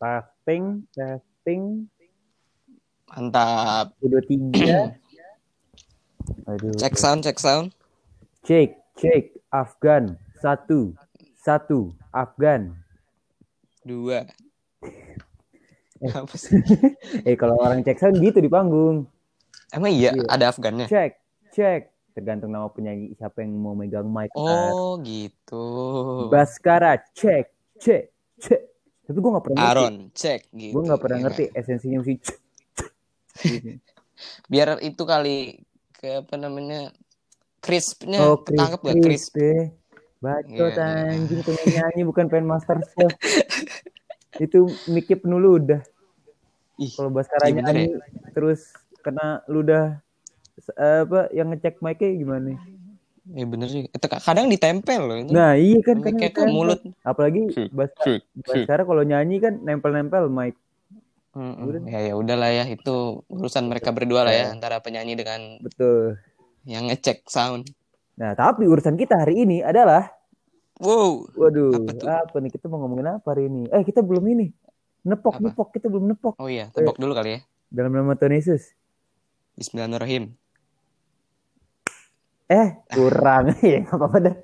Testing, testing. Mantap. Udah tiga. Aduh. Cek sound, cek sound. Cek, cek. Afgan. Satu. Satu. Afgan. Dua. Apa sih? Eh kalau orang cek sound gitu di panggung. Emang iya, Iya. ada Afgannya? Cek, cek. Tergantung nama penyanyi siapa yang mau megang mic. kan. Oh, gitu. Baskara, cek, cek, cek. Tapi gue gak pernah ngerti. Aaron, cek gitu. Gue gak pernah Ya ngerti nggak? esensinya. Gitu. Biar itu kali ke apa namanya? Crispnya Oh, ketangkep gak crisp? deh. Bacot Iya, iya. anjing pengen nyanyi bukan pengen master chef. Itu mic penuh ludah. Kalau Baskara iya bener nyanyi terus kena ludah eh, apa yang ngecek mic-nya gimana? Ya bener sih. Itu ka- kadang ditempel loh ini. Nah, iya kan kan Mic-nya ke mulut. Apalagi. Baskara kalau nyanyi kan nempel-nempel mic. Mm-mm. Udah. Ya ya udahlah ya itu urusan mereka berdua lah ya Iya. antara penyanyi dengan Betul. yang ngecek sound. Nah, tapi urusan kita hari ini adalah Wow, waduh, Apa tuh? apa, nih kita mau ngomongin apa hari ini? Eh, kita belum ini. Nepok, Apa? nepok, kita belum nepok. oh iya, tebak dulu kali ya. Dalam nama Tuhan Yesus. Bismillahirrahmanirrahim. Eh, kurang. ya, apa-apa dah.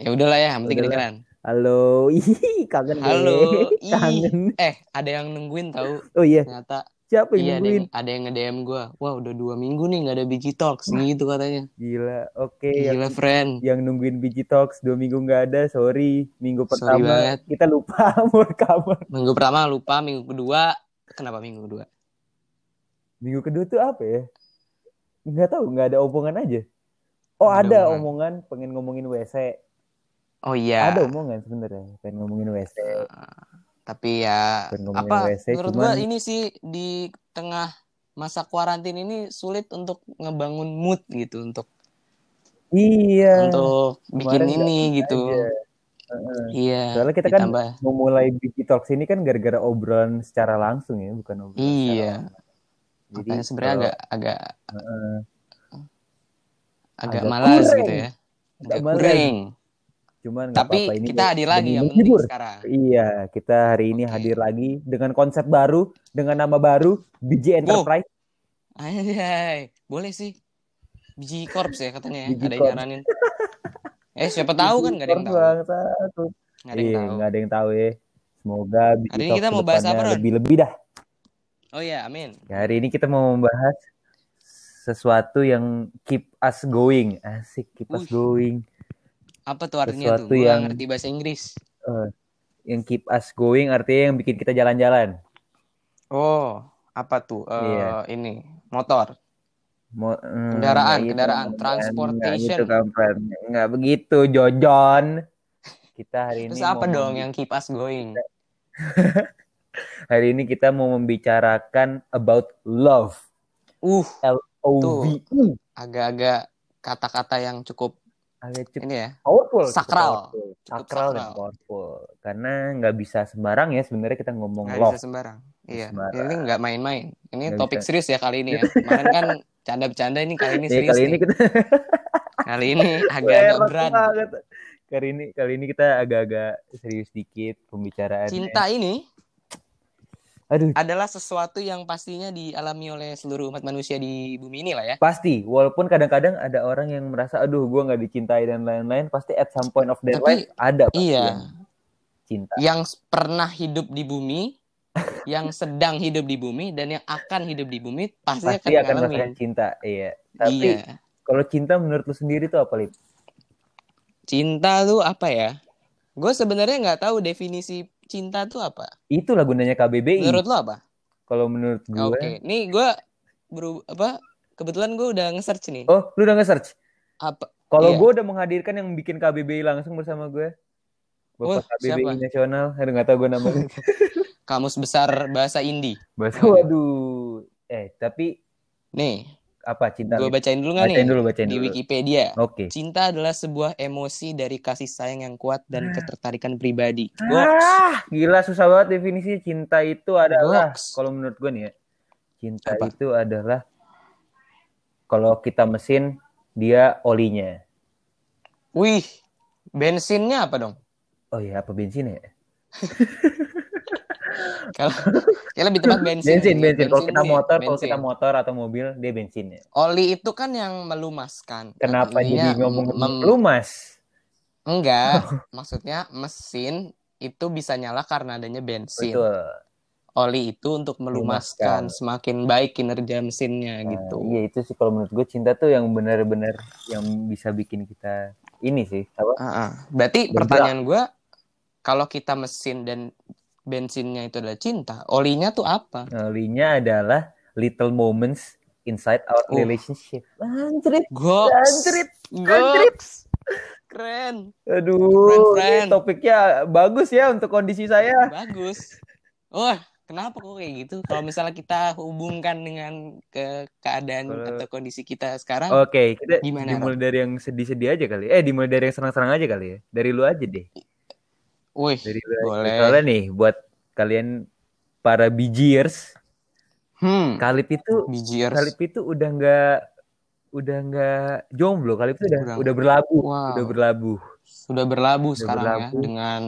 Ya udahlah ya, yang penting kedengeran. Halo, ih, kangen. Halo, kangen. Eh, ada yang nungguin tahu. Oh iya, Ternyata siapa iya yang ada yang, nungguin? ada yang nge-DM gue. Wah, udah dua minggu nih nggak ada biji talks gitu katanya. Gila, oke. yang, Gila, friend. yang nungguin Biji Talks dua minggu nggak ada, sorry. Minggu Sorry pertama banget. kita lupa mau rekaman. Minggu pertama lupa, minggu kedua kenapa minggu kedua? Minggu kedua tuh apa ya? Nggak tahu, nggak ada omongan aja. Oh ada ada omongan. pengen ngomongin WC. Oh iya. Ada omongan sebenarnya, pengen ngomongin WC. Tapi ya Pengen ngomongin apa WC, menurut cuman- gua ini sih di tengah masa kuarantin ini sulit untuk ngebangun mood gitu untuk Iya. untuk bikin kemarin ini gitu. aja. Heeh. Iya. Soalnya kita kan ditambah memulai Biji Talks ini kan gara-gara obrolan secara langsung ya, bukan obrolan iya. Jadi sebenarnya agak agak Heeh. Agak Agak malas kurang. gitu ya. Agak Agak kurang. Cuman Tapi apa-apa ini kita hadir lagi yang penting sekarang. Iya, kita hari ini Oke. hadir lagi dengan konsep baru, dengan nama baru, Biji Enterprise. Anjay, boleh sih. Biji Corps ya katanya ya. Ada yang nyaranin. Eh, siapa tahu kan nggak ada yang tahu. Nggak ada yang Iya, tahu. nggak ada yang tahu ya. Semoga Biji Hari ini kita mau bahas apa, Ron? Lebih-lebih dah. Oh iya, amin. Ya, hari ini kita mau membahas sesuatu yang keep us going. Asik, keep us going. Apa tuh artinya Sesuatu tuh? Gua yang- ngerti bahasa Inggris. Eh, yang keep us going artinya yang bikin kita jalan-jalan. Oh, apa tuh? Eh, Iya. ini motor. Mau, hmm, Kendaraan, gitu, kendaraan, transportation. Nggak gitu, begitu, Jojon. Kita hari ini Terus apa mau dong yang keep us going? hari ini kita mau membicarakan about love. Uh, L O V E. agak-agak kata-kata yang cukup Agak cukup ini ya. powerful. Sakral. powerful. Cukup Sakral dan sakral. powerful. Karena nggak bisa sembarang ya sebenarnya kita ngomong Nggak bisa sembarang. Iya, Sembarang. ini nggak main-main. Ini Nggak topik bisa. serius ya kali ini ya. Kemarin kan canda-bercanda ini kali ini Ya, serius kali ini kita Kali ini agak-agak berat. Kali ini kali ini kita agak-agak serius dikit pembicaraannya. Cinta ini Aduh, adalah sesuatu yang pastinya dialami oleh seluruh umat manusia di bumi ini lah ya. pasti walaupun kadang-kadang ada orang yang merasa aduh gua nggak dicintai dan lain-lain pasti at some point of their Tapi, life ada pasti Iya. yang cinta Yang pernah hidup di bumi, yang sedang hidup di bumi, dan yang akan hidup di bumi pasti, pasti akan akan merasakan cinta iya tapi Iya. kalau cinta menurut lu sendiri tuh apa lip Cinta tuh apa ya? Gue sebenarnya nggak tahu definisi cinta tuh apa. itulah gunanya KBBI Menurut lo apa? kalau menurut gue Oke, nih gue beru apa? Kebetulan gue udah nge-search nih. oh lu udah nge-search Apa? kalau Iya. gue udah menghadirkan yang bikin KBBI langsung bersama gue Bapak KBBI siapa? nasional aduh nggak tahu gue namanya Kamus besar bahasa Indi. Bahasa waduh eh tapi Nih, apa cinta gue Lip? bacain dulu nggak bacain nih? dulu bacain Di dulu Wikipedia. oke Cinta adalah sebuah emosi dari kasih sayang yang kuat dan ketertarikan pribadi. Goks. Ah, gila susah banget definisi cinta itu adalah kalau menurut gue nih ya. Cinta Apa? itu adalah kalau kita mesin dia olinya. Wih, bensinnya apa dong? Oh iya, apa bensin ya? Kalau ya lebih tepat bensin. bensin, sih. bensin. Kalau kita motor, kalau bensin. kita motor atau mobil, dia bensin ya. Oli itu kan yang melumaskan. Kenapa jadi ngomong mem- lumas? Enggak, maksudnya mesin itu bisa nyala karena adanya bensin. Betul. Oli itu untuk melumaskan, Melumaskan. semakin baik kinerja mesinnya Nah, gitu. Iya itu sih kalau menurut gue cinta tuh yang benar-benar yang bisa bikin kita ini sih apa? Ah, ah. Berarti Bergerak. pertanyaan gue, kalau kita mesin dan bensinnya itu adalah cinta, olinya tuh apa? Linya adalah little moments inside our Uh. relationship. Anjrit, Goks, anjrit, anjrit. keren, Aduh, friend. ini topiknya bagus ya untuk kondisi saya. bagus. Wah, kenapa kok kayak gitu? Kalau misalnya kita hubungkan dengan ke keadaan Kalau- atau kondisi kita sekarang, Oke, kita Gimana, dimulai dari yang sedih-sedih aja kali. Eh, dimulai dari yang senang-senang aja kali ya. Dari lu aja deh. Wih, aja. boleh. Soalnya nih buat kalian para bijiers, Hmm, Kalip itu Bijiers. Kalip itu udah nggak udah nggak jomblo. Kalip itu udah Udah- udah berlabuh, Wow. udah berlabuh. Sudah berlabuh Udah sekarang berlabuh. ya dengan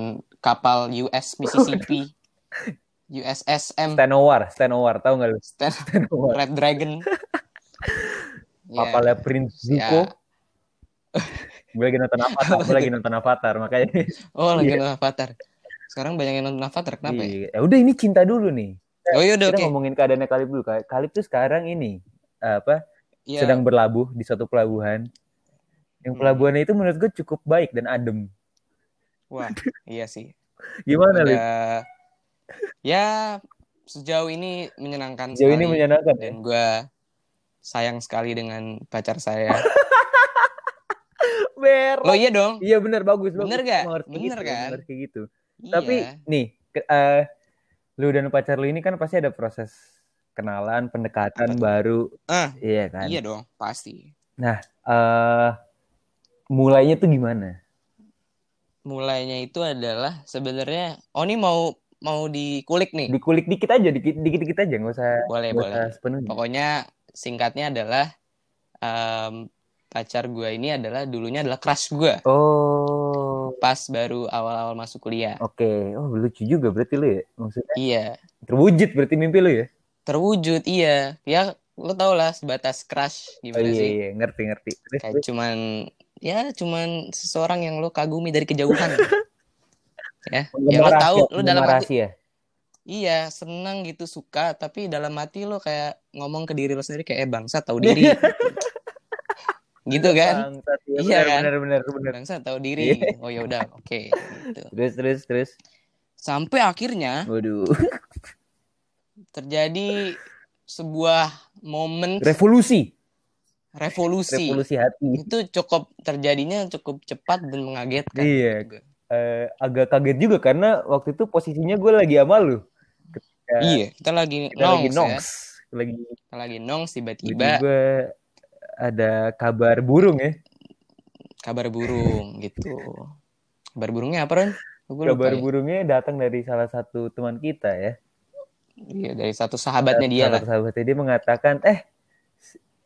kapal US Mississippi, USSM Stanowar, Stanowar, tahu nggak lu? Stan- Stanowar. Red Dragon. Ya, Kapalnya Prince Zuko. ya. Gue lagi nonton Avatar, gue lagi nonton Avatar, makanya. Oh, lagi Iya. nonton Avatar. Sekarang banyak yang nonton Avatar, kenapa ya? Ya udah ini cinta dulu nih. Oh iya udah Kita oke. ngomongin keadaannya Kalip dulu. Kalip tuh sekarang ini apa? Iya. Sedang berlabuh di suatu pelabuhan. Yang Hmm. pelabuhannya itu menurut gue cukup baik dan adem. Wah, iya sih. Gimana, Lip? Ya sejauh ini menyenangkan Jauh ini menyenangkan ya? dan gue sayang sekali dengan pacar saya. Ber. Lo iya dong. Iya benar bagus bagus. Bener gak? Emang harus kayak Bener gitu, kan? harus kayak gitu. Iya. Tapi nih, eh, lu dan pacar lu ini kan pasti ada proses kenalan, pendekatan Apa baru, ah, iya kan? iya dong, pasti. Eh, mulainya tuh gimana? Mulainya itu adalah sebenarnya oh ini mau mau dikulik nih. Dikulik dikit aja, dikit dikit, dikit aja, nggak usah Boleh, boleh. usah sepenuhnya. Pokoknya singkatnya adalah em, pacar gue ini adalah dulunya adalah crush gue Oh, pas baru awal-awal masuk kuliah. oke. Oh lucu juga berarti lu ya, maksudnya Iya, terwujud berarti mimpi lu ya? terwujud iya. Ya lo tau lah sebatas crush Oh gimana iya sih? iya, ngerti ngerti. Terus, Kayak cuman ya cuman seseorang yang lo kagumi dari kejauhan. ya, ya Penggemar lo tahu rahasia, lo dalam hati rahasia. iya senang gitu suka tapi dalam hati lo kayak ngomong ke diri lo sendiri kayak eh bangsa tahu diri. Gitu kan? Bangsat, ya, Iya benar, kan? benar benar benar. Bangsa tahu diri. Iya. Oh ya udah, oke gitu. Terus terus terus. Sampai akhirnya Waduh. terjadi sebuah momen Revolusi. revolusi. Revolusi hati. Itu cukup terjadinya cukup cepat dan mengagetkan. Iya. Eh, agak kaget juga karena waktu itu posisinya gue lagi sama lu. Ketika Iya, kita lagi Kita lagi nongs, nongs. ya. Lagi Kita lagi nongs tiba-tiba ada kabar burung ya. kabar burung gitu. Kabar burungnya apa, Ron? Gue lupa Kabar ya. burungnya datang dari salah satu teman kita ya. Iya, dari satu sahabatnya dia Salah lah. satu sahabatnya dia mengatakan, eh,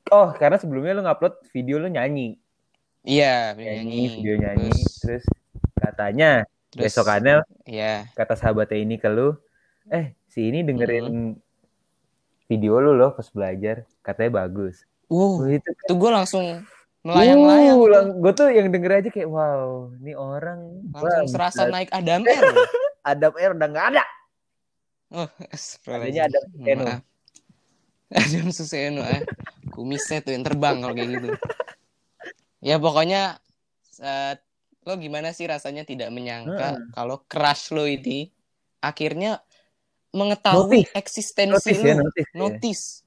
oh karena sebelumnya lu ngupload video lu nyanyi, Iya, nyanyi, nyanyi. video nyanyi, Terus, terus katanya terus besokannya Iya. kata sahabatnya ini ke lu, eh si ini dengerin Hmm. video lu loh pas belajar, katanya bagus. Uh, itu itu gue langsung melayang-layang. tuh. gue tuh yang denger aja kayak wow, ini orang Langsung wah, serasa gila. naik Adam Air. Adam Air udah nggak ada. Oh, Adanya Adam Suseno. Maaf. Adam Suseno eh. Kumisnya tuh yang terbang kalau kayak gitu. Ya pokoknya saat lo gimana sih rasanya tidak menyangka kalau crush lo ini akhirnya mengetahui eksistensi Notice lo, ya, notice. ya.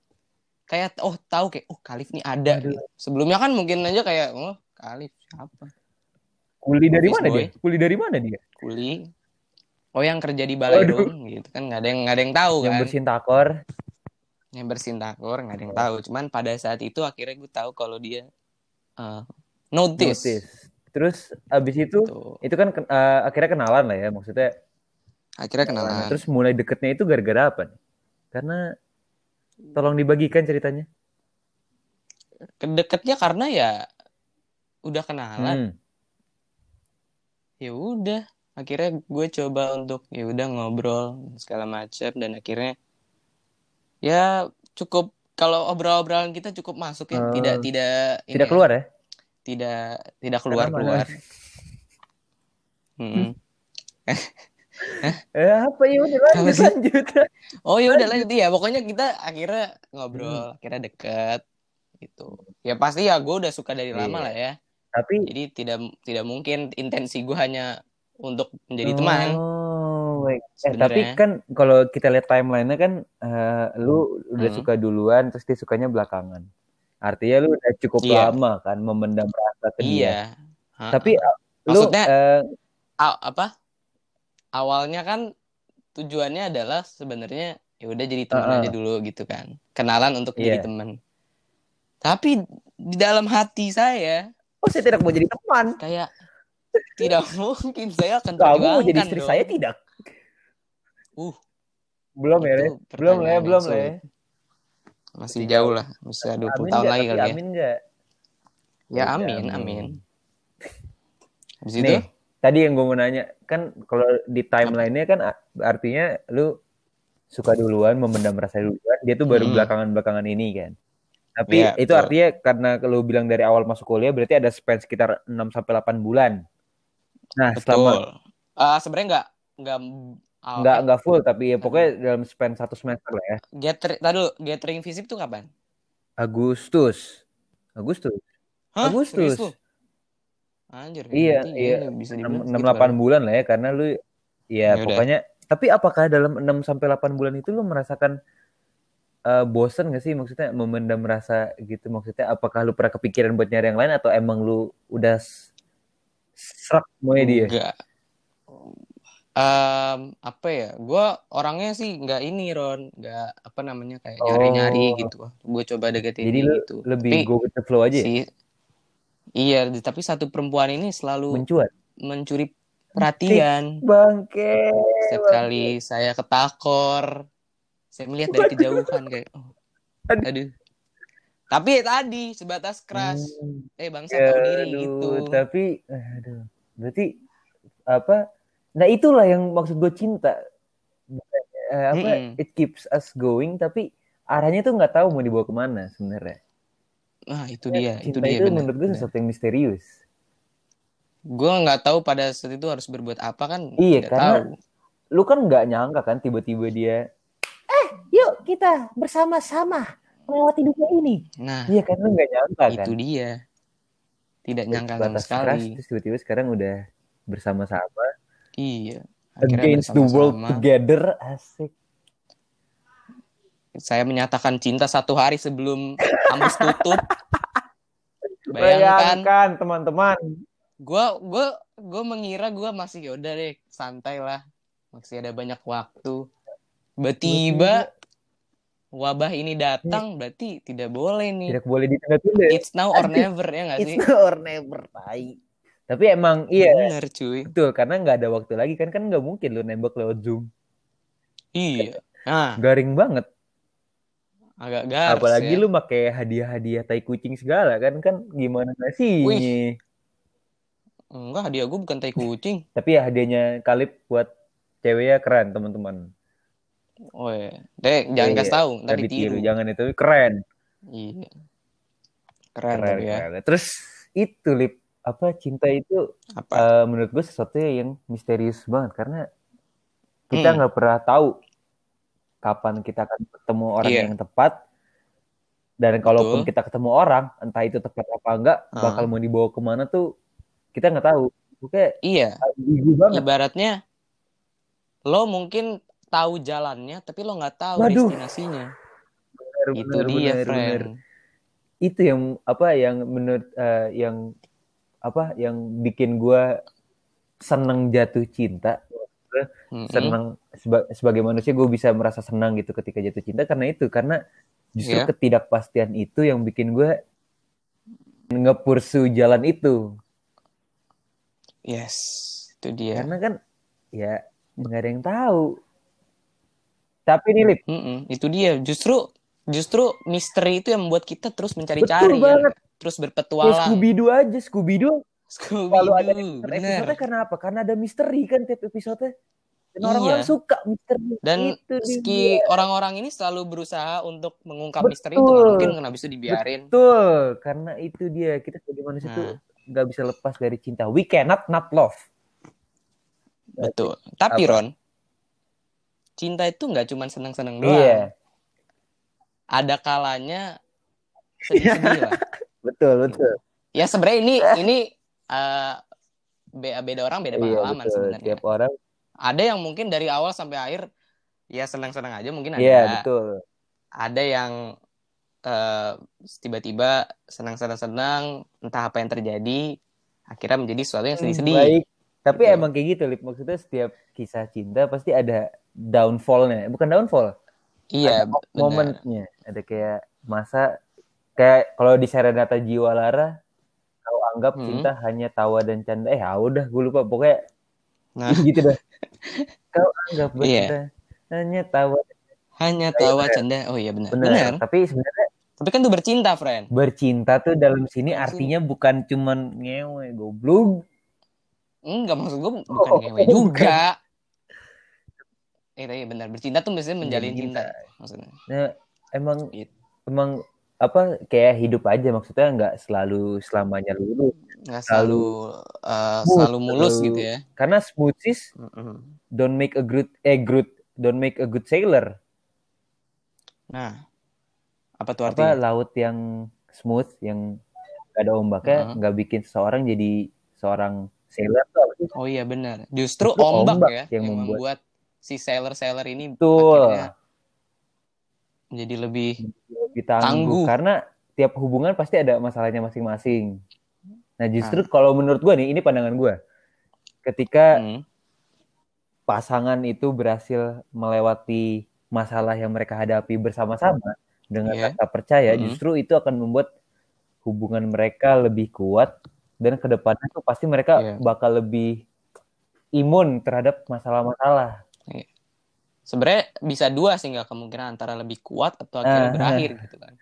Kayak oh tahu kayak oh Kalif nih ada. Aduh. gitu. Sebelumnya kan mungkin aja kayak oh Kalif siapa? Kuli dari Notice, mana boy. dia? Kuli dari mana dia? Kuli. Oh yang kerja di balai dong gitu kan nggak ada yang nggak ada yang tahu Yang kan. bersin takor. yang bersin takor nggak ada yang tahu cuman pada saat itu akhirnya gue tahu kalau dia uh, notice, Notice. Terus abis itu Tuh. itu kan eh, akhirnya kenalan lah ya maksudnya akhirnya kenalan terus mulai deketnya itu gara-gara apa nih? karena tolong dibagikan ceritanya. Kedeketnya karena ya udah kenalan. Hmm. ya udah akhirnya gue coba untuk ya udah ngobrol segala macam dan akhirnya ya cukup kalau obrol-obrolan kita cukup masuk ya. Oh. tidak tidak ini Tidak ya, keluar ya? tidak tidak keluar Karena keluar mana- Eh, apa ya udah lanjut lanjut. oh ya udah lanjut ya pokoknya kita akhirnya ngobrol akhirnya deket gitu ya pasti ya gue udah suka dari lama Iya. lah ya Tapi jadi tidak tidak mungkin intensi gue hanya untuk menjadi teman Oh, baik. Eh, tapi kan kalau kita lihat timelinenya kan eh, lu udah Hmm. suka duluan terus dia sukanya belakangan. Artinya lu udah cukup Iya. lama kan memendam rasa ke dia. iya. Tapi uh, lu Maksudnya- A- apa awalnya kan tujuannya adalah sebenarnya ya udah jadi teman Uh-uh. aja dulu gitu kan kenalan untuk jadi Iya. teman tapi di dalam hati saya oh saya tidak mau jadi teman. kayak tidak mungkin saya akan Kamu mau jadi istri dong. saya tidak? Uh, Belum ya, belum lah ya, belum ya. masih jauh lah bisa 20 Amin tahun nggak? lagi kali ya Amin enggak? ya amin amin habis itu Nih, tadi yang gue mau nanya, kan kalau di timeline-nya kan artinya lu suka duluan, memendam rasa duluan, dia tuh baru Hmm. belakangan-belakangan ini kan. Tapi Iya, itu betul. artinya karena lu bilang dari awal masuk kuliah berarti ada span sekitar 6 sampai 8 bulan. Nah, betul selama Ah, sebenarnya nggak nggak ah, nggak full tapi ya pokoknya dalam span satu semester lah ya. Gather, tadi dulu, gathering visip tuh kapan? Agustus. Agustus. Hah? Agustus. Serius? Anjir, Iya, iya. ya bisa 6 dibilang 8 bulan lah ya karena lu ya Ya udah. pokoknya tapi apakah dalam 6 sampai 8 bulan itu lu merasakan eh, bosen gak sih maksudnya memendam rasa gitu maksudnya apakah lu pernah kepikiran buat nyari yang lain atau emang lu udah serak semuanya dia Enggak. Em, apa ya? Gua orangnya sih nggak ini Ron, nggak apa namanya kayak nyari-nyari Oh. gitu. Gue coba deketin jadi gitu. lebih Tapi go with the flow aja ya? Iya, tapi satu perempuan ini selalu mencuat mencuri perhatian. bangke Setiap kali saya ketakor, saya melihat dari kejauhan kayak, oh, Aduh. aduh. Tapi ya tadi sebatas crush. Hmm. Eh bangsa tahu diri Aduh, gitu. tapi aduh berarti apa nah itulah yang maksud gue cinta Eh, apa Mm-mm. it keeps us going tapi arahnya tuh nggak tahu mau dibawa ke mana sebenarnya Nah, itu dia, itu dia itu benar. menurut gue sesuatu yang misterius Gue nggak tahu pada saat itu harus berbuat apa kan? Iya, karena- tahu. lu kan nggak nyangka kan tiba-tiba dia eh yuk kita bersama-sama melewati dunia ini Nah, iya kan lu nggak nyangka kan itu dia. Tidak nyangka sama Batas sekali. keras, terus tiba-tiba sekarang udah bersama-sama Iya. Akhirnya against the world together asik Saya menyatakan cinta satu hari sebelum kampus tutup. Bayangkan, bayangkan teman-teman gue gue gue mengira gue masih yaudah deh santai lah, masih ada banyak waktu. Tiba-tiba wabah ini datang, berarti tidak boleh nih. tidak boleh ditunda-tunda It's now or never ya nggak sih? It's now or never tai. Tapi emang iya Bener cuy. betul karena nggak ada waktu lagi kan kan nggak mungkin lu nembak lewat zoom Iya. Nah, garing banget agak garis apalagi ya. lu pakai hadiah-hadiah tai kucing segala kan kan gimana nasinya Wih. Enggak, hadiah gue bukan tai kucing. tapi ya hadiahnya Kalip buat ceweknya keren teman-teman Oh iya. Dek, jangan Iya, kasih tahu, ntar Nggak ditiru. jangan itu keren Iya. Keren, keren, ya. keren. terus itu lip apa cinta itu Apa? eh, menurut gue sesuatu yang misterius banget karena kita Hmm. nggak pernah tahu kapan kita akan ketemu orang Iya. yang tepat dan kalaupun Betul. kita ketemu orang entah itu tepat apa enggak Ah. bakal mau dibawa ke mana tuh kita nggak tahu oke Iya, banget ibaratnya lo mungkin tahu jalannya, tapi lo nggak tahu Waduh. destinasinya. Bener, Itu bener, dia, bener, friend. bener. itu yang apa yang menurut eh, yang apa yang bikin gue seneng jatuh cinta Mm-mm. senang seba- sebagai manusia gue bisa merasa senang gitu ketika jatuh cinta karena itu karena justru Iya. ketidakpastian itu yang bikin gue ngepursu jalan itu Yes, itu dia. karena kan ya nggak ada yang tahu tapi nih Lip Mm-mm, itu dia. Justru justru misteri itu yang membuat kita terus mencari-cari, ya. terus ya berpetualang. Scooby Doo aja Scooby Doo Scooby Selalu ada Doo, episode karena apa? Karena ada misteri kan tiap episode. Dan Iya. orang-orang suka misteri. Dan itu dia. orang-orang ini selalu berusaha untuk mengungkap Betul. misteri itu, mungkin habis itu dibiarin. Betul, karena itu dia kita sebagai manusia tuh Nah, nggak bisa lepas dari cinta. We cannot not love. betul. Tapi Apa? Ron, cinta itu nggak cuma senang-senang doang. Iya, Ada kalanya sedih-sedih lah. betul betul. Ya sebenarnya ini ini eh, be- beda orang beda Iya pengalaman betul. sebenarnya. Tiap orang. Ada yang mungkin dari awal sampai akhir ya senang-senang aja mungkin ada. Iya betul. Ada yang eh, tiba-tiba senang-senang-senang entah apa yang terjadi akhirnya menjadi sesuatu yang sedih-sedih. Baik. Tapi Gitu. emang kayak gitu, Lip. Maksudnya setiap kisah cinta pasti ada downfallnya. Bukan downfall, Iya, ada momennya. Ada kayak masa kayak kalau di Serenata Jiwa Lara, anggap Hmm. cinta hanya tawa dan canda. Eh, ah, udah gue lupa. Pokoknya Nah, gitu dah. Kau anggap Iya. cinta hanya tawa. hanya Iya, tawa benar. canda. Oh iya benar. Benar. Benar. Tapi sebenarnya Tapi kan tuh bercinta, friend. bercinta tuh dalam sini Bercinta. artinya bukan cuman ngewe, goblok. Enggak maksud gue bukan Oh, ngewe juga. Eh, tapi benar. Bercinta tuh biasanya menjalin Menjalin cinta. Maksudnya. Nah, emang Gitu. emang apa kayak hidup aja maksudnya nggak selalu selamanya lurus Nggak selalu eh, Smooth, selalu mulus selalu- gitu ya. karena smooth sis Mm-mm. don't make a good eh good don't make a good sailor Nah, apa tuh apa artinya? laut yang smooth yang gak ada ombaknya nggak bikin seseorang jadi seorang sailor tuh apa sih? Oh iya benar. Justru Justru ombak, ombak ya yang yang, membuat- membuat si sailor-sailor ini Betul. akhirnya menjadi lebih lebih tangguh. Karena tiap hubungan pasti ada masalahnya masing-masing nah justru Ah. kalau menurut gua nih ini pandangan gua ketika Hmm, pasangan itu berhasil melewati masalah yang mereka hadapi bersama-sama dengan Iya. rasa percaya, Mm-mm. justru itu akan membuat hubungan mereka lebih kuat dan ke depannya tuh pasti mereka Iya. bakal lebih imun terhadap masalah-masalah. Sebenarnya bisa dua sih nggak kemungkinan antara lebih kuat atau akhirnya Ah. berakhir gitu kan.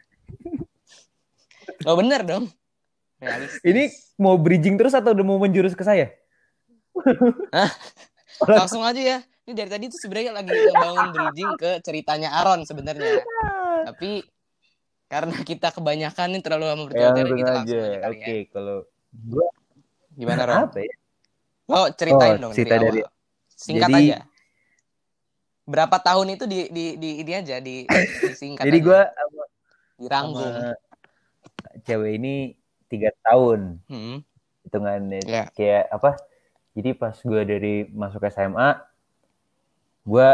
Oh bener dong. Realistis. Ini mau bridging terus atau udah mau menjurus ke saya? langsung aja ya. Ini dari tadi tuh sebenarnya lagi ngebangun bridging ke ceritanya Aaron sebenarnya. Tapi karena kita kebanyakan nih terlalu lama bertele Langsung kita aja. langsung aja kali Oke, ya. kalau gua Gimana Ron? apa ya? Lo ceritain Oh, dong cerita dari dari-. Singkat Jadi- aja. Berapa tahun itu di di di ini aja di, disingkat Jadi aja. gua sama, dirangkum. sama cewek ini tiga tahun Hmm. hitungannya Ya. kayak apa jadi pas gue dari masuk SMA gue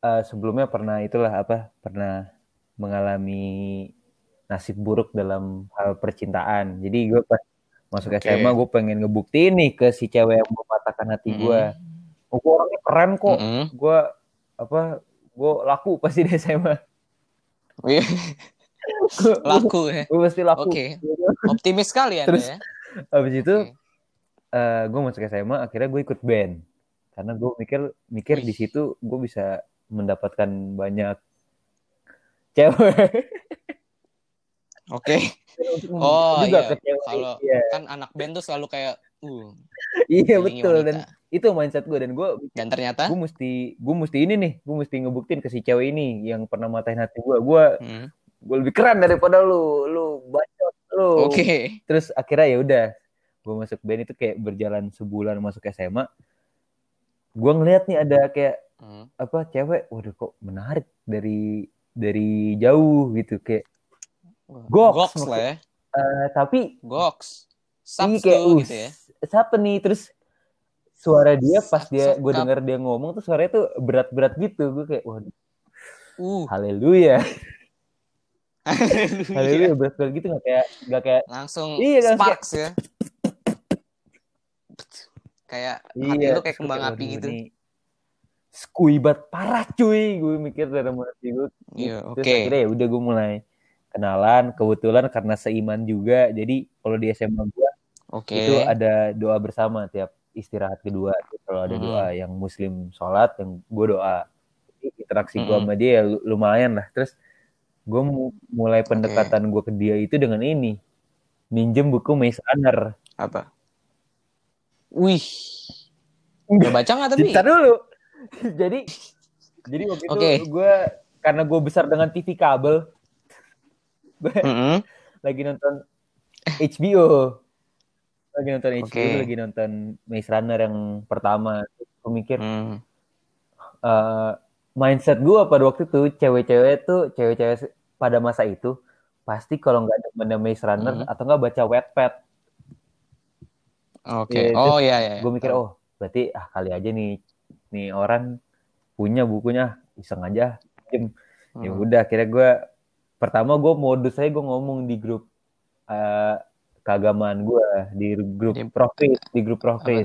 eh, sebelumnya pernah itulah apa pernah mengalami nasib buruk dalam hal percintaan jadi gue pas masuk Oke. SMA gue pengen ngebuktiin nih ke si cewek yang mematahkan hati gue Mm-mm. Oh, gue orangnya keren kok Mm-mm. gue apa gue laku pasti di SMA Wih, laku ya. gue pasti laku Oke. Optimis sekali ya. Terus, ya. habis itu Oke. gue masuk SMA akhirnya gue ikut band karena gue mikir mikir Wih. di situ gue bisa mendapatkan banyak cewek Oke. Untuk Oh, iya. Kalau iya kan anak band tuh selalu kayak uh iya betul wanita. dan itu mindset gue dan gue dan ternyata gue mesti gue mesti ini nih gue mesti ngebuktiin ke si cewek ini yang pernah matahin hati gue gue Hmm. gue lebih keren daripada lu lu bacot lu Oke. terus akhirnya ya udah gue masuk band itu kayak berjalan sebulan masuk SMA gue ngeliat nih ada kayak Hmm. apa cewek waduh kok menarik dari dari jauh gitu kayak Goks, Goks lah ya. eh, tapi Goks. ini Saps kayak uh, gitu ya. Siapa nih terus suara dia pas dia gue denger dia ngomong tuh suaranya tuh berat-berat gitu. Gue kayak waduh. Uh. haleluya. Haleluya. Berat-berat gitu nggak kayak nggak kayak Langsung Iya, sparks ya. Kayak hati lu kayak kembang api gitu. skuibat parah cuy. Gue mikir dalam hati gue Iya, terus oke. akhirnya ya udah gue mulai kenalan. Kebetulan karena seiman juga. Jadi kalau di SMA gue Oke. itu ada doa bersama tiap istirahat kedua kalau ada Hmm. doa yang muslim sholat yang gue doa interaksi gue Hmm. sama dia ya lumayan lah terus gue mulai pendekatan gue ke dia itu dengan ini minjem buku Maze Runner Apa? Wih. Udah baca nggak tapi? Bentar dulu. jadi jadi waktu itu gue karena gue besar dengan TV kabel, gue Mm-mm. lagi nonton HBO. Lagi nonton HBO, Oke. lagi nonton Maze Runner yang pertama. Gue mikir Hmm. eh, mindset gue pada waktu itu cewek-cewek tuh cewek-cewek pada masa itu pasti kalau nggak ada Maze Runner Hmm. atau nggak baca Wattpad Oke. Iya, Oh iya iya. gue mikir oh berarti ah kali aja nih nih orang punya bukunya iseng aja ya Hmm. udah akhirnya gue pertama gue modus aja gue ngomong di grup eh, keagamaan gue di grup Di- profis di grup gue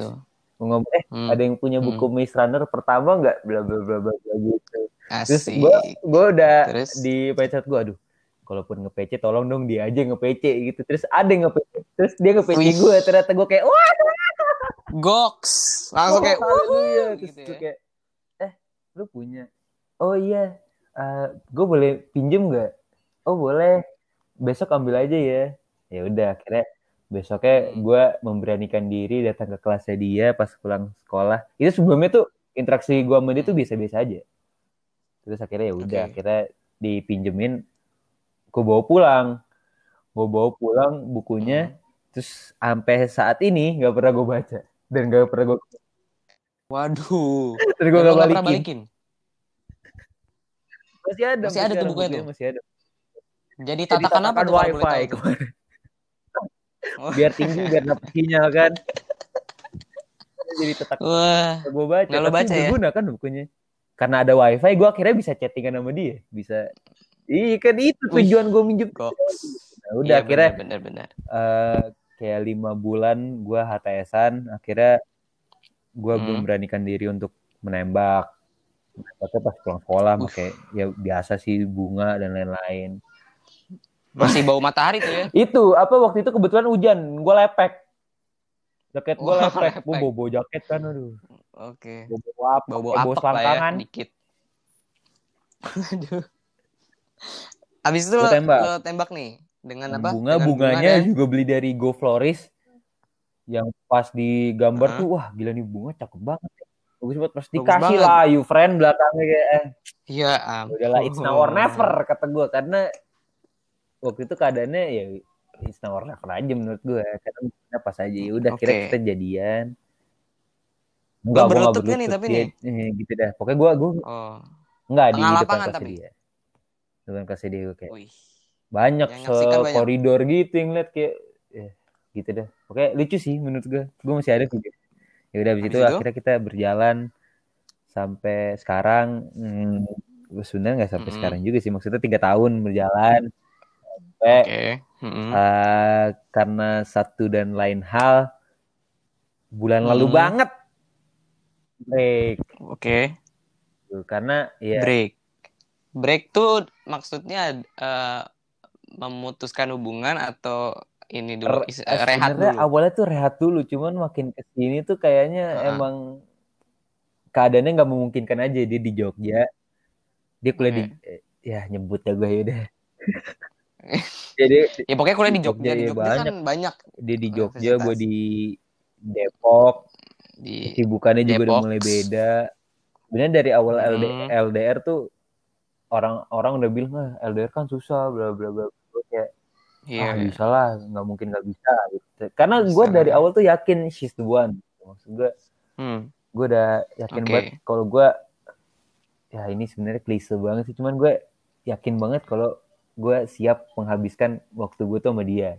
ngomong eh Hmm. ada yang punya buku Maze Runner pertama nggak? Bla bla bla bla gitu. Terus Asik. gue gue udah Terus? di mindset gue aduh kalaupun nge-PC tolong dong dia aja nge-PC gitu. Terus ada yang nge-PC terus dia nge-PC Wih. gue ternyata gue kayak wah Goks. Langsung kayak haleluya "Wuhu," terus gitu ya. kayak eh lu punya? Oh iya. Gue boleh pinjem nggak? Oh boleh. Besok ambil aja ya ya udah akhirnya besoknya Hmm. gue memberanikan diri datang ke kelasnya dia pas pulang sekolah itu sebelumnya tuh interaksi gue sama dia tuh biasa-biasa aja terus akhirnya ya udah Oke. akhirnya dipinjemin gue bawa pulang gue bawa pulang bukunya terus sampai saat ini nggak pernah gue baca dan gak pernah gue Waduh. dan gue nggak pernah balikin. balikin. Masih ada. Masih ada tuh bukunya tuh? Masih ada. Jadi Jadi tatakan apa tuh wifi kemarin. Oh. Biar tinggi, biar dapet sinyal kan. Jadi tetap Wah. gue baca. Nggak Tapi baca ya? berguna kan bukunya. Karena ada wifi, gue akhirnya bisa chattingan sama dia. Bisa. Iya kan itu tujuan gue minjem. Nah, udah Iya, akhirnya benar benar. eh, kayak lima bulan gue HTSan. Akhirnya gue Hmm. memberanikan diri untuk menembak. Menembaknya pas pulang sekolah, pakai ya biasa sih bunga dan lain-lain. Masih bau matahari tuh ya. Itu apa waktu itu kebetulan hujan, gue lepek. Jaket gue lepek, gue bawa jaket kan, aduh. Oke. Bawa apa? Bawa apek lah ya dikit. Aduh. Abis itu lo tembak. lo tembak nih dengan apa? Bunga Dengan bunganya bunga juga beli dari Go Florist. Yang pas di gambar Hah? tuh, wah gila nih bunga cakep banget. ya. Bagus banget pas Bagus dikasih banget. lah, you friend belakangnya kayak eh, Ya ampun. udahlah it's now or never kata gue karena waktu itu keadaannya ya it's never aja menurut gue karena kita pas aja ya udah kira Oke. kita jadian Lo gua nggak berlutut nih tapi Iya, eh, gitu dah pokoknya gue gue Oh. Enggak di depan lapangan kelasnya tapi? dia. Depan kelasnya dia gue kayak Wih. banyak banyak. koridor gitu yang liat kayak ya, gitu dah. Oke lucu sih menurut gue. Gue masih ada video. Ya udah habis Habis itu itu? akhirnya kita berjalan sampai sekarang. Hmm, gue sebenarnya nggak sampai Mm-mm. sekarang juga sih. Maksudnya tiga tahun berjalan. Oke. Mm-mm. eh, karena satu dan lain hal bulan lalu Hmm. banget break Oke. Tuh, karena ya Break. Break tuh maksudnya eh, memutuskan hubungan atau ini dulu Re- eh, rehat dulu. awalnya tuh rehat dulu cuman makin ke sini tuh kayaknya Ha-ha. emang keadaannya nggak memungkinkan aja dia di Jogja dia kuliah di eh, ya nyebut ya gue ya udah jadi Ya pokoknya kuliah di Jogja. Jogja, Di iya, Jogja kan banyak dia di Jogja gue di Depok di kesibukannya juga udah mulai beda sebenarnya dari awal LD Hmm. LDR tuh orang-orang udah bilang ah LDR kan susah bla bla bla kayak Iya. ah bisa lah nggak mungkin nggak bisa gitu karena gue dari awal tuh yakin she's the one maksud gue Hmm. gue udah yakin Oke. banget kalau gue ya ini sebenarnya klise banget sih cuman gue yakin banget kalau gue siap menghabiskan waktu gue tuh sama dia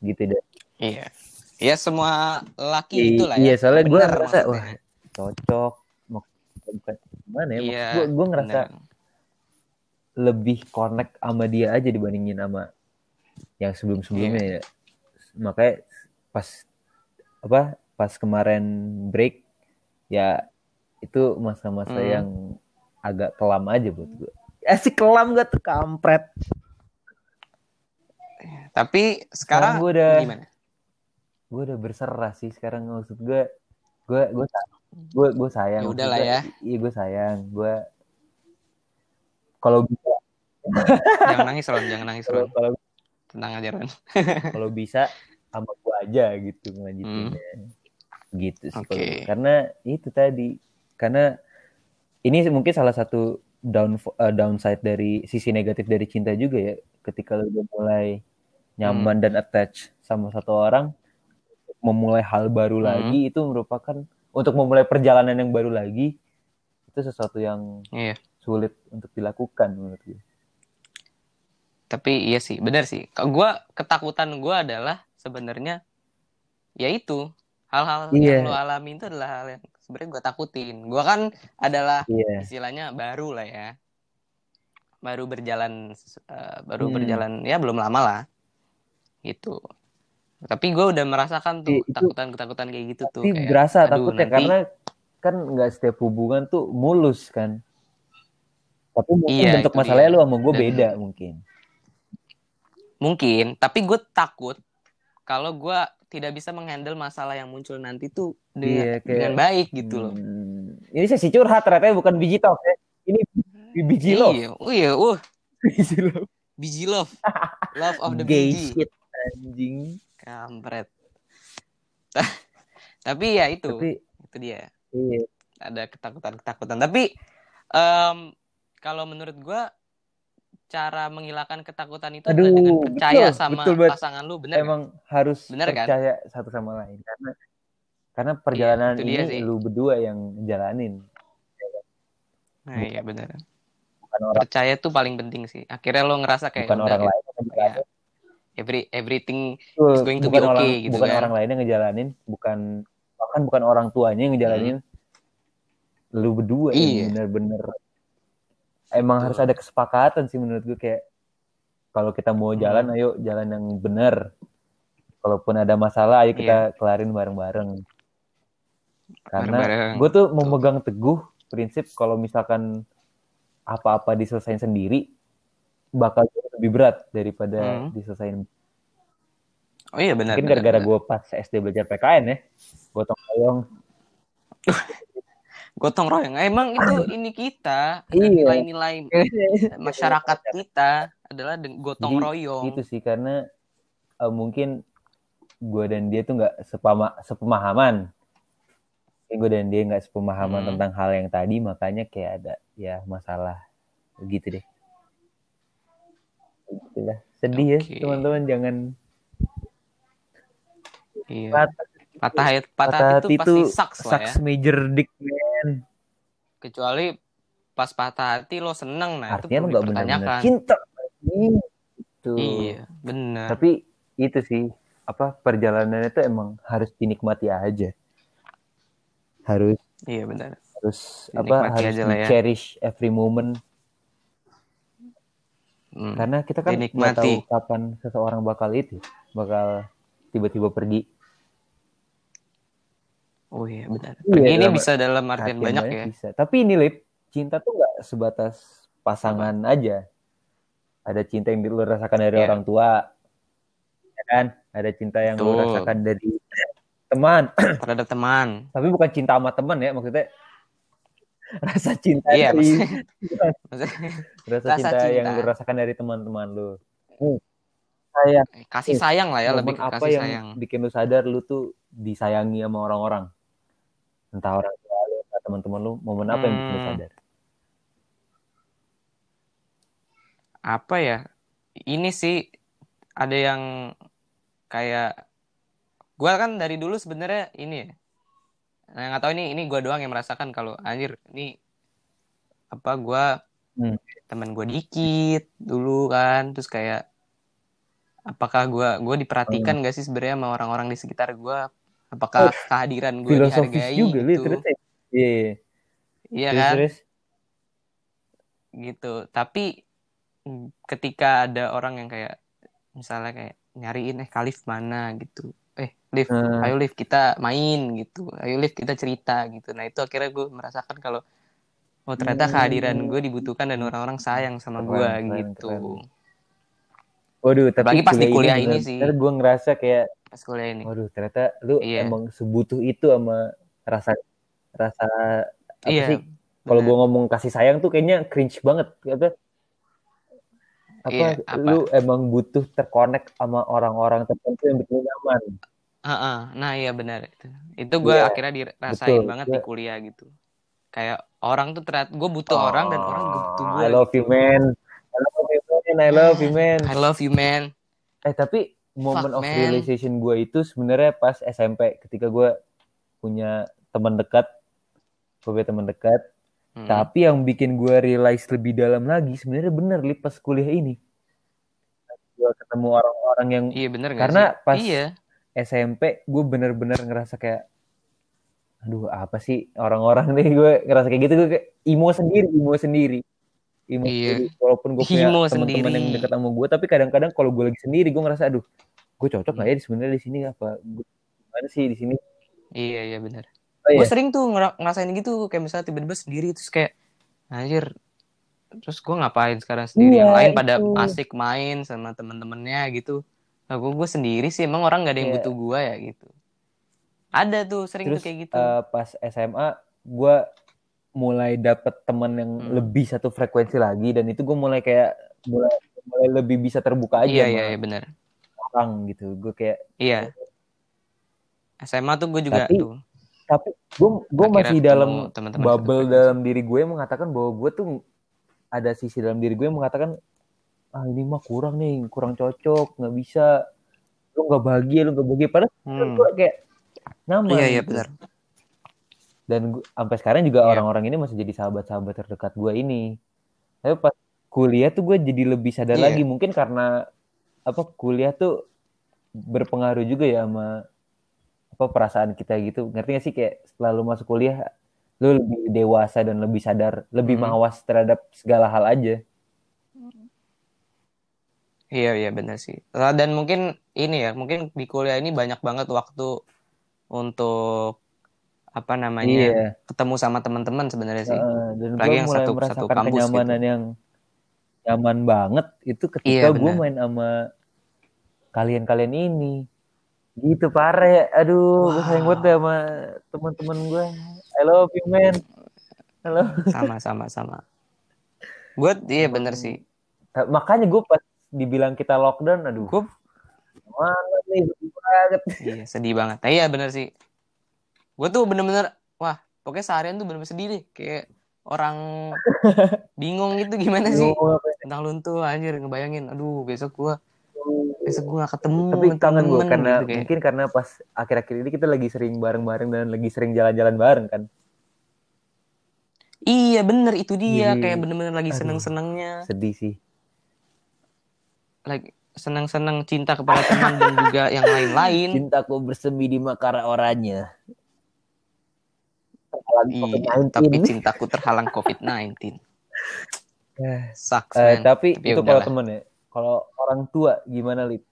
gitu deh Iya. Ya semua laki I- itulah ya. iya soalnya gue ngerasa maksudnya. wah cocok Maksudnya bukan gimana ya Iya. gue gue ngerasa bener. lebih connect sama dia aja dibandingin sama yang sebelum sebelumnya Iya. ya makanya pas apa pas kemarin break ya itu masa-masa Hmm. yang agak kelam aja buat gue asik kelam gak tuh kampret Tapi sekarang Sekarang gua udah- gimana? gue udah berserah sih sekarang maksud gue gue gue gue gue sayang Ya udahlah gue, ya. iya gue sayang gue kalau bisa jangan nangis Ron, jangan nangis Ron. kalau Tenang aja Ron. kalau bisa sama gue aja gitu ngelanjutinnya gitu sih kalau- karena itu tadi karena ini mungkin salah satu down eh, downside dari sisi negatif dari cinta juga ya ketika lu udah mulai nyaman dan attach sama satu orang memulai hal baru Hmm. lagi itu merupakan untuk memulai perjalanan yang baru lagi itu sesuatu yang Iya. sulit untuk dilakukan menurut gue. Tapi iya sih, benar sih. Kalau gua ketakutan gua adalah sebenarnya yaitu hal-hal Iya. yang lo alami itu adalah hal yang sebenarnya gua takutin. Gua kan adalah Iya. istilahnya baru lah ya. Baru berjalan eh, baru Hmm. berjalan ya belum lama lah. Gitu. Tapi gue udah merasakan tuh Iya, itu- ketakutan-ketakutan kayak gitu tuh Tapi kayak berasa aduh, takutnya nanti- karena kan nggak setiap hubungan tuh mulus kan. Tapi mungkin Iya, bentuk masalahnya dia. lu sama gue Dan- beda mungkin. Mungkin, tapi gue takut kalau gue tidak bisa menghandle masalah yang muncul nanti tuh dengan, Iya, kayak- dengan baik gitu loh. Hmm, Ini sesi curhat ternyata bukan biji talk ya. Ini biji love. Iya, oh iya, uh, Biji love. biji love, love of the Gay biji, shit anjing. kampret. Tapi ya itu, Tapi itu dia. iya. Ada ketakutan-ketakutan. Tapi em, kalau menurut gue cara menghilangkan ketakutan itu adalah Aduh, dengan percaya betul, sama betul banget. pasangan lu, bener kan? emang harus Bener kan? percaya satu sama lain karena karena perjalanan itu dia ini sih. lu berdua yang jalanin Nah, iya bukan orang Percaya tuh paling penting sih. Akhirnya lo ngerasa kayak bukan orang kayak, lain ya, every everything Betul, is going to bukan be orang okay gitu bukan kan. orang lain yang ngejalanin bukan bahkan bukan orang tuanya yang ngejalanin lu berdua Hmm. Iya. yang bener-bener emang Betul. harus ada kesepakatan sih menurut gue kayak kalau kita mau Hmm. jalan ayo jalan yang bener kalaupun ada masalah ayo kita kelarin bareng-bareng karena gue tuh memegang teguh prinsip kalau misalkan apa-apa diselesain sendiri bakal lebih berat daripada Hmm. diselesain Oh iya benar. mungkin benar, gara-gara benar. gue pas SD belajar PKN ya gotong royong gotong royong. Emang itu ini kita Iya. nilai-nilai masyarakat kita adalah gotong Jadi, royong. itu sih karena eh, mungkin gue dan dia tuh nggak sepama sepemahaman gue dan dia nggak sepemahaman Hmm. tentang hal yang tadi makanya kayak ada ya masalah gitu deh Itulah. sedih Oke. ya teman-teman jangan Iya. patah, Patah patah patah hati itu pasti itu sucks lah ya. sucks major dick Kecuali pas patah hati lo seneng nah artinya itu nggak benar-benar cinta gitu Iya, benar. tapi itu sih apa perjalanannya itu emang harus dinikmati aja harus Iya benar. harus apa harus aja ya. cherish every moment Hmm. karena kita kan nggak tahu kapan seseorang bakal itu bakal tiba-tiba pergi Oh iya benar. Iya, Pergi ini dalam bisa dalam artian banyak ya. bisa tapi ini lip cinta tuh nggak sebatas pasangan aja ada cinta yang lu rasakan dari Iya. orang tua ya kan ada cinta yang lu Betul. rasakan dari teman terhadap teman. tapi bukan cinta sama teman ya maksudnya rasa cinta Iya, dari Maksudnya, rasa, rasa cinta, yang cinta. lu rasakan dari teman-teman lu saya kasih sayang lah ya, momen lebih ke apa kasih yang sayang. bikin lu sadar lu tuh disayangi sama orang-orang entah orang tua lu entah teman-teman lu momen apa yang bikin lu Hmm. sadar Apa ya? Ini sih ada yang kayak gua kan dari dulu sebenarnya ini ya. Nah, nggak tahu ini ini gua doang yang merasakan kalau anjir ini apa gua Hmm. teman gua dikit dulu kan terus kayak apakah gua gua diperhatikan Hmm. gak sih sebenarnya sama orang-orang di sekitar gua apakah kehadiran gua filosofis dihargai juga gitu ya iya iya. iya Terus, kan terus gitu tapi ketika ada orang yang kayak misalnya kayak nyariin eh Kalif mana gitu eh Liv Hmm. ayo Liv kita main gitu ayo Liv kita cerita gitu nah itu akhirnya gue merasakan kalau oh ternyata Hmm. kehadiran gue dibutuhkan dan orang-orang sayang sama gue gitu keren. waduh tapi pas di kuliah ini bener- sih. gue ngerasa kayak pas kuliah ini waduh ternyata lu Iya. emang sebutuh itu sama rasa rasa apa iya sih kalau gue ngomong kasih sayang tuh kayaknya cringe banget apa apa, Iya, apa? lu emang butuh terkonek sama orang-orang tertentu yang bikin nyaman uh -uh. nah iya benar itu itu gue Iya, akhirnya dirasain betul. banget Gue- di kuliah gitu kayak orang tuh ternyata gue butuh orang dan orang butuh Oh, gue I love you man. I love you man. I love you man. I love you man Eh tapi moment Fuck, of man. realization gue itu sebenarnya pas SMP ketika gue punya teman dekat, gue punya teman dekat. Hmm. Tapi yang bikin gue realize lebih dalam lagi sebenarnya bener li pas kuliah ini. Gue ketemu orang-orang yang iya bener gak karena sih pas iya SMP gue bener-bener ngerasa kayak aduh apa sih orang-orang nih gue ngerasa kayak gitu gue kayak imo sendiri imo sendiri imo Iya. sendiri. Walaupun gue punya teman-teman yang dekat sama gue tapi kadang-kadang kalau gue lagi sendiri gue ngerasa aduh gue cocok nggak ya sebenarnya di sini? Apa gue gimana sih di sini? Iya iya bener oh, gue iya. sering tuh ngera- ngerasain gitu kayak misalnya tiba-tiba sendiri terus kayak anjir terus gue ngapain sekarang sendiri? Iya, yang lain pada itu. asik main sama temen-temennya gitu. Nah gue gue sendiri sih emang orang gak ada yang Iya. butuh gue ya gitu. Ada tuh sering terus tuh kayak gitu. eh, pas SMA gue mulai dapet teman yang Hmm. lebih satu frekuensi lagi dan itu gue mulai kayak mulai mulai lebih bisa terbuka aja iya iya iya bener orang gitu gue kayak iya SMA tuh gue juga Tapi, tuh tapi gue gue masih dalam teman-teman bubble satu frekuensi. dalam diri gue mengatakan bahwa gue tuh ada sisi dalam diri gue yang mengatakan ah ini mah kurang nih kurang cocok nggak bisa lu nggak bahagia lu nggak bahagia padahal Hmm. gue kayak nyaman iya iya gitu. Dan sampai sekarang juga Iya. orang-orang ini masih jadi sahabat-sahabat terdekat gue ini tapi pas kuliah tuh gue jadi lebih sadar Iya. lagi mungkin karena apa kuliah tuh berpengaruh juga ya sama apa perasaan kita gitu ngerti gak sih kayak setelah lu masuk kuliah lu lebih dewasa dan lebih sadar lebih Hmm. mawas terhadap segala hal aja Iya iya benar sih. Dan mungkin ini ya, mungkin di kuliah ini banyak banget waktu untuk apa namanya iya ketemu sama teman-teman sebenarnya sih. Heeh, dan gue yang mulai satu- satu kampus gitu. kenyamanan yang nyaman banget itu ketika Iya, gue main sama kalian-kalian ini gitu parah ya aduh gue sayang banget sama teman-teman gue I love you man halo Sama sama sama. Gue iya bener sih. makanya gue pas dibilang kita lockdown aduh Gue mana nih sedih banget iya sedih banget. Nah, iya bener sih. Gue tuh bener-bener wah pokoknya seharian tuh bener-bener sedih deh. Kayak orang bingung gitu gimana sih? Apa ya. tentang luntu anjir ngebayangin aduh besok gue besok gue gak ketemu tapi kangen gue karena gitu, kayak. mungkin karena pas akhir-akhir ini kita lagi sering bareng-bareng dan lagi sering jalan-jalan bareng kan? Iya bener itu dia Jadi, kayak bener-bener lagi seneng-senengnya. sedih sih. Lagi seneng-seneng cinta kepada teman dan juga yang lain-lain. cintaku bersemi di makara oranye Terhalang Iya, COVID-19. tapi cintaku terhalang COVID-19. Eh, Sucks, man. tapi, Tapi itu udahlah. kalau temen ya kalau orang tua gimana lip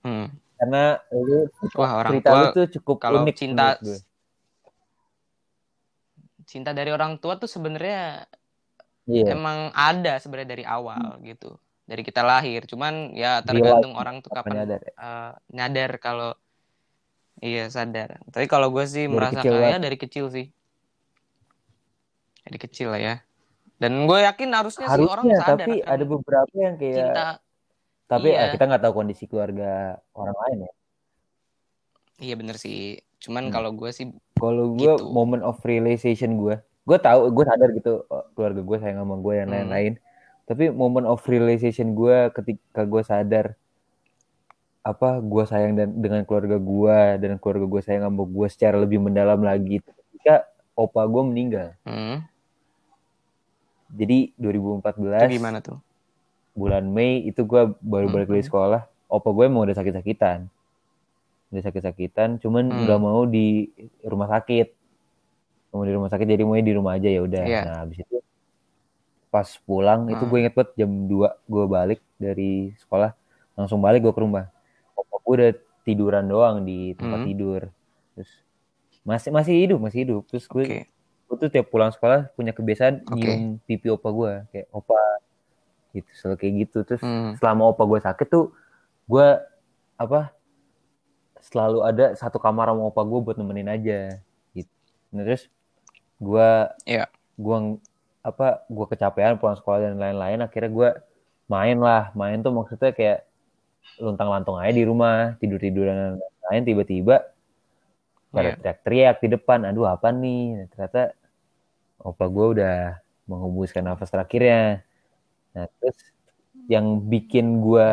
Hmm. karena lu Wah, orang cerita lu tua tuh cukup kalau unik cinta cinta dari orang tua tuh sebenarnya iya emang ada sebenarnya dari awal gitu. Dari kita lahir. Cuman ya tergantung orang tuh kapan nyadar ya? eh, nyadar kalau iya sadar. Tapi kalau gue sih Dari merasa kecil kayak banget. dari kecil sih. Dari kecil lah ya. Dan gue yakin harusnya, sih orang harusnya sadar tapi akan ada beberapa yang kayak cinta. tapi iya. eh, kita nggak tahu kondisi keluarga orang lain ya Iya bener sih. Cuman Hmm. kalau gue sih kalau gue Gitu. moment of realization gue gue tahu gue sadar gitu oh, keluarga gue sayang sama gue dan Hmm. lain-lain tapi moment of realization gue ketika gue sadar apa gue sayang dan dengan keluarga gue dan keluarga gue sayang sama gue secara lebih mendalam lagi ketika opa gue meninggal hmm, jadi itu 2014 gimana tuh? bulan Mei itu gue baru balik dari sekolah opa gue emang udah sakit-sakitan udah sakit-sakitan cuman Hmm. nggak mau di rumah sakit mau di rumah sakit jadi mau di rumah aja ya udah Iya. nah habis itu pas pulang itu Hmm. gue inget banget jam 2 gue balik dari sekolah langsung balik gue ke rumah opa gue udah tiduran doang di tempat Hmm. tidur terus masih masih hidup masih hidup terus gue Oke. Gue tuh tiap pulang sekolah punya kebiasaan Oke. nyium pipi opa gue kayak opa gitu selalu kayak gitu terus Hmm. selama opa gue sakit tuh gue apa selalu ada satu kamar sama opa gue buat nemenin aja gitu nah, terus gue Iya. gue apa gue kecapean pulang sekolah dan lain-lain akhirnya gue main lah main tuh maksudnya kayak luntang lantung aja di rumah tidur tiduran dan lain-lain tiba-tiba pada Iya. teriak-teriak di depan aduh apa nih Nah, ternyata opa gue udah menghembuskan nafas terakhirnya nah terus yang bikin gue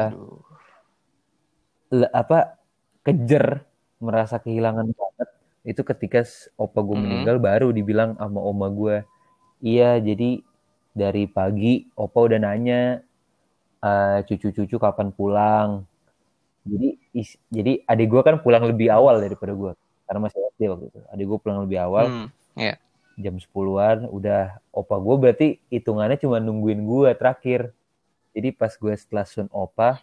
apa kejer merasa kehilangan banget itu ketika opa gue Mhm. meninggal baru dibilang sama oma gue iya jadi dari pagi opa udah nanya eh, cucu-cucu kapan pulang jadi is- jadi adik gue kan pulang lebih awal daripada gue karena masih SD waktu itu adik gue pulang lebih awal Hmm, iya. Jam 10-an udah opa gue berarti hitungannya cuma nungguin gue terakhir. Jadi pas gue setelah sun opa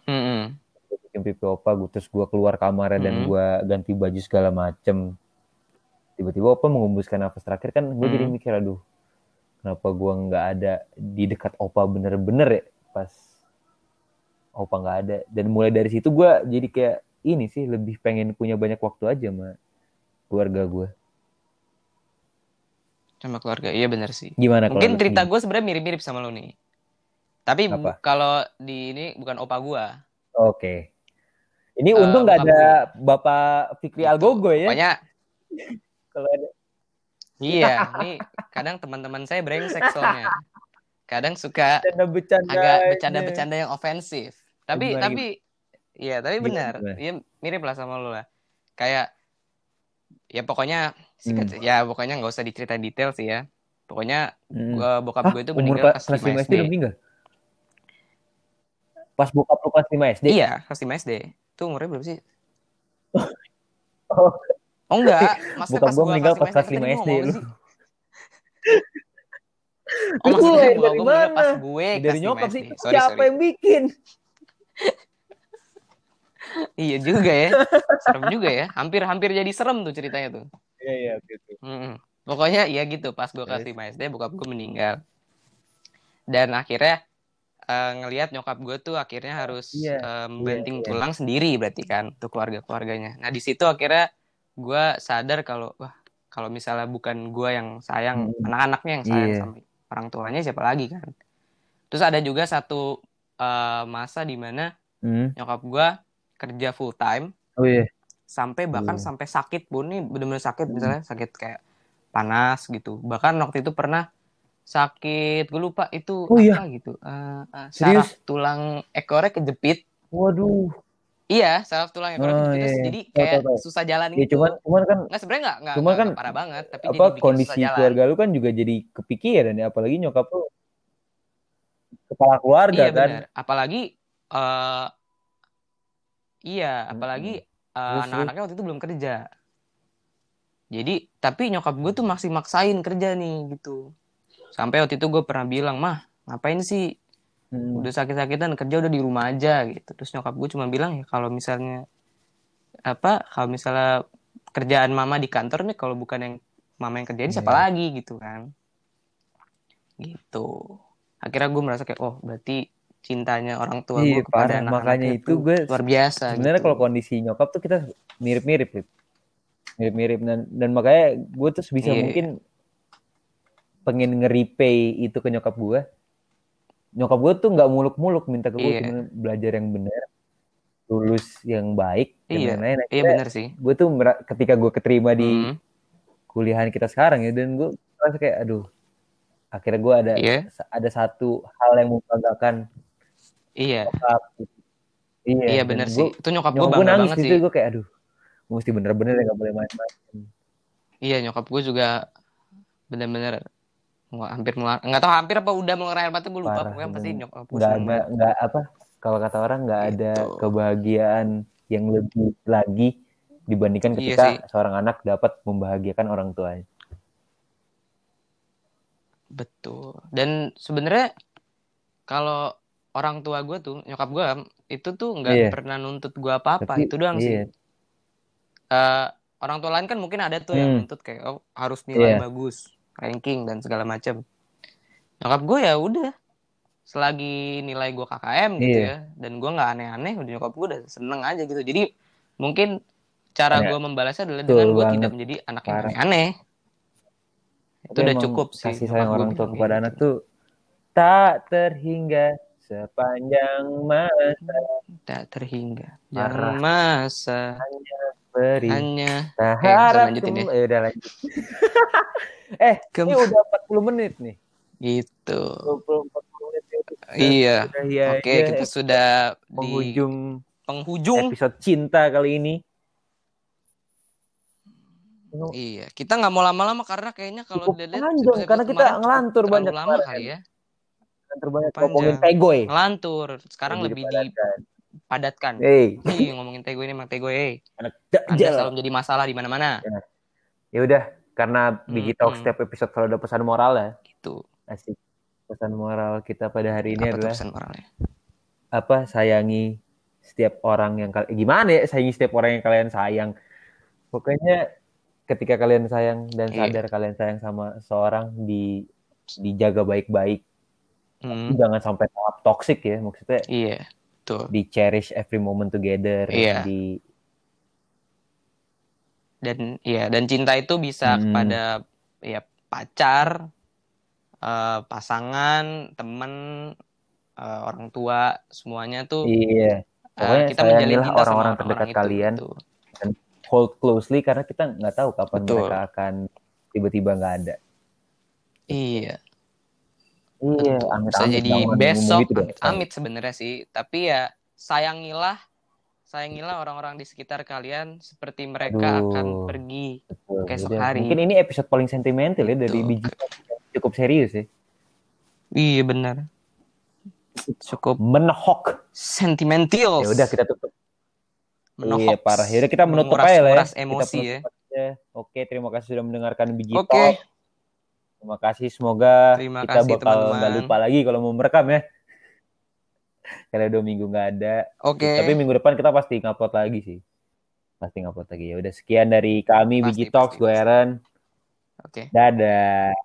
gue bikin pipi opa gue terus gue keluar kamarnya dan Mhm. gue ganti baju segala macem. Tiba-tiba opa mengumbuskan nafas terakhir kan gue jadi Mhm. mikir aduh kenapa gue nggak ada di dekat opa bener-bener ya? Pas opa nggak ada. Dan mulai dari situ gue jadi kayak ini sih lebih pengen punya banyak waktu aja sama keluarga gue Sama keluarga. Iya benar sih. gimana Mungkin cerita sendiri? gue sebenarnya mirip-mirip sama lo nih. Tapi kalau di ini bukan opa gue. oke ini Eh, untung nggak ada bapak Fikri Gitu. Algogo ya Pokoknya kalau ada iya, ini kadang teman-teman saya brengsek soalnya. Kadang suka bercanda-bercanda agak bercanda-bercanda yang ofensif. Tapi Gimana tapi iya, tapi benar. Iya mirip lah sama lo lah. Kayak ya pokoknya Hmm. sikat ya pokoknya nggak usah diceritain detail sih ya. Pokoknya Hmm. gua bokap gue itu meninggal kelas kelas 5 5 SD. SD meninggal? Pas bokap lu kelas 5 SD? Iya, kelas 5 SD. Itu umurnya berapa sih? Oh, Oh enggak, maksudnya Bokap pas gua meninggal pas kelas kelas 5 5 SD. Lu. Oh maksudnya dari bokap gue mana? pas gue dari kelas 5 nyokap sih. Sorry, Siapa sorry. yang bikin? Iya juga ya. Serem juga ya. Hampir-hampir jadi serem tuh ceritanya tuh. Iya, iya, gitu. Mm-mm. Pokoknya ya gitu pas gue kelas Terus? 5 SD bokap gue meninggal. Dan akhirnya eh, ngelihat nyokap gue tuh akhirnya harus Iya, eh, membanting iya. tulang sendiri berarti kan untuk keluarga-keluarganya. Nah, di situ akhirnya gue sadar kalau wah kalau misalnya bukan gue yang sayang Mm. anak-anaknya yang sayang Iya. sama orang tuanya siapa lagi kan. Terus ada juga satu eh, masa di mana Hmm. nyokap gue kerja full time Oh iya. Sampai bahkan Hmm. sampai sakit pun nih bener-bener sakit Hmm. misalnya sakit kayak panas gitu bahkan waktu itu pernah sakit gue lupa itu Oh, iya? apa gitu Eh, eh, Serius? saraf tulang ekornya kejepit Waduh. iya saraf tulang ekornya Oh, kejepit iya, iya. jadi kayak tahu, tahu. susah jalan Ya gitu cuman cuman kan nggak sebenarnya nggak nggak Cuma nggak- kan, parah banget tapi apa jadi kondisi keluarga lu kan juga jadi kepikiran ya apalagi nyokap lu kepala keluarga iya kan. benar apalagi eh iya apalagi eh, Terus? anak-anaknya waktu itu belum kerja. Jadi tapi nyokap gue tuh masih maksain kerja nih gitu. Sampai waktu itu gue pernah bilang mah ngapain sih? Hmm. udah sakit-sakitan kerja udah di rumah aja gitu. Terus nyokap gue cuma bilang ya kalau misalnya apa kalau misalnya kerjaan mama di kantor nih kalau bukan yang mama yang kerjain siapa Iya. lagi? Gitu kan. Gitu. Akhirnya gue merasa kayak oh berarti cintanya orang tua Iya, gue kepada anak-anaknya Makanya itu gue luar biasa Sebenarnya gitu. kalau kondisi nyokap tuh kita mirip-mirip, Lip. Mirip-mirip dan dan makanya gue tuh sebisa Iya. mungkin pengen nge-repay itu ke nyokap gue. Nyokap gue tuh nggak muluk-muluk minta ke gue Iya. cuma belajar yang benar, lulus yang baik dan Iya, lain-lain. iya benar sih gue tuh ketika gue keterima di Mhm. kuliahan kita sekarang ya dan gue merasa kayak aduh akhirnya gue ada Iya. ada satu hal yang membanggakan iya. Nyokap gitu. Iya, iya benar gue- sih. Itu nyokap gue nyokap gue bangga banget sih gue kayak aduh mesti bener-bener ya nggak boleh main-main. Iya nyokap gue juga bener-bener nggak hampir mulai nggak tahu hampir apa udah mulai air mata gue lupa. Parah, pokoknya pasti nyokap gue nggak ada nggak apa kalau kata orang nggak ada Gitu. kebahagiaan yang lebih lagi dibandingkan Iya ketika sih. seorang anak dapat membahagiakan orang tuanya. Betul. Dan sebenarnya kalau orang tua gue tuh nyokap gue itu tuh nggak Iya. pernah nuntut gue apa-apa Tapi, itu doang iya. sih Eh, orang tua lain kan mungkin ada tuh yang Hmm. nuntut kayak oh, harus nilai Iya. bagus ranking dan segala macam nyokap gue ya udah selagi nilai gue KKM gitu Iya. ya dan gue nggak aneh-aneh udah nyokap gue udah seneng aja gitu jadi mungkin cara Iya. gue membalasnya adalah Betul dengan gue tidak menjadi anak yang aneh-aneh itu udah cukup sih kasih sayang orang tua bilang kepada kayak anak gitu. tuh tak terhingga sepanjang masa tak terhingga jangan masa beri. hanya Nah, Eh, harap lanjutin kem- eh, udah lanjut. eh, Kem- ini udah 40 menit nih. gitu 20 40 menit ya. Iya udah, iya, oke iya. kita sudah di penghujung penghujung episode cinta kali ini. iya kita nggak mau lama-lama karena kayaknya kalau Cukup dilihat panjang, karena kita ngelantur banyak lama kali ya Yang terbanyak Panjang. ngomongin pegoy. ngelantur sekarang Lebih lebih dipadatkan. Hey, Ih, ngomongin tego ini emang tego eh. anak Anda selalu menjadi masalah di mana-mana. Ya udah, karena Bigi Talk setiap episode selalu ada pesan moral ya. Itu Asik. Pesan moral kita pada hari ini apa adalah pesan moralnya? apa? Sayangi setiap orang yang kalian gimana ya? Sayangi setiap orang yang kalian sayang. Pokoknya ketika kalian sayang dan Iya. sadar kalian sayang sama seorang di dijaga baik-baik. Hmm, Jangan sampai tahap toxic ya. Maksudnya iya, tuh. di cherish every moment together. Iya. Di Dan iya, dan cinta itu bisa Hmm. kepada ya pacar, eh, pasangan, teman, eh, orang tua, semuanya tuh iya. eh, Pokoknya kita menjalin cinta sama orang-orang terdekat itu, kalian. gitu. Hold closely karena kita nggak tahu kapan Betul. mereka akan tiba-tiba nggak ada. Iya, Iya, amit Bisa amit jadi ngomong besok, gitu dong. amit-amit sebenarnya sih. Tapi ya sayangilah, sayangilah orang-orang di sekitar kalian seperti mereka Aduh. akan pergi. Betul. hari. Mungkin ini episode paling sentimental ya dari biji cukup serius ya. Iya benar. Cukup Menohok. sentimental. Ya udah kita tutup. Menohok. Iya parah. Ya udah kita menutup aja lah ya. emosi ya. aja. Oke, terima kasih sudah mendengarkan biji Oke. Talk. Terima kasih. Semoga Terima kita kasih, bakal nggak lupa lagi kalau mau merekam ya. Karena dua minggu nggak ada. Oke. Tapi minggu depan kita pasti ngupload lagi sih. Pasti ngupload lagi. Ya udah sekian dari kami Biji Talks. Gue. Aaron. Oke. Dadah.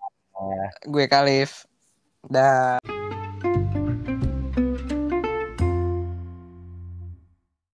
Gue Kalif. Dah.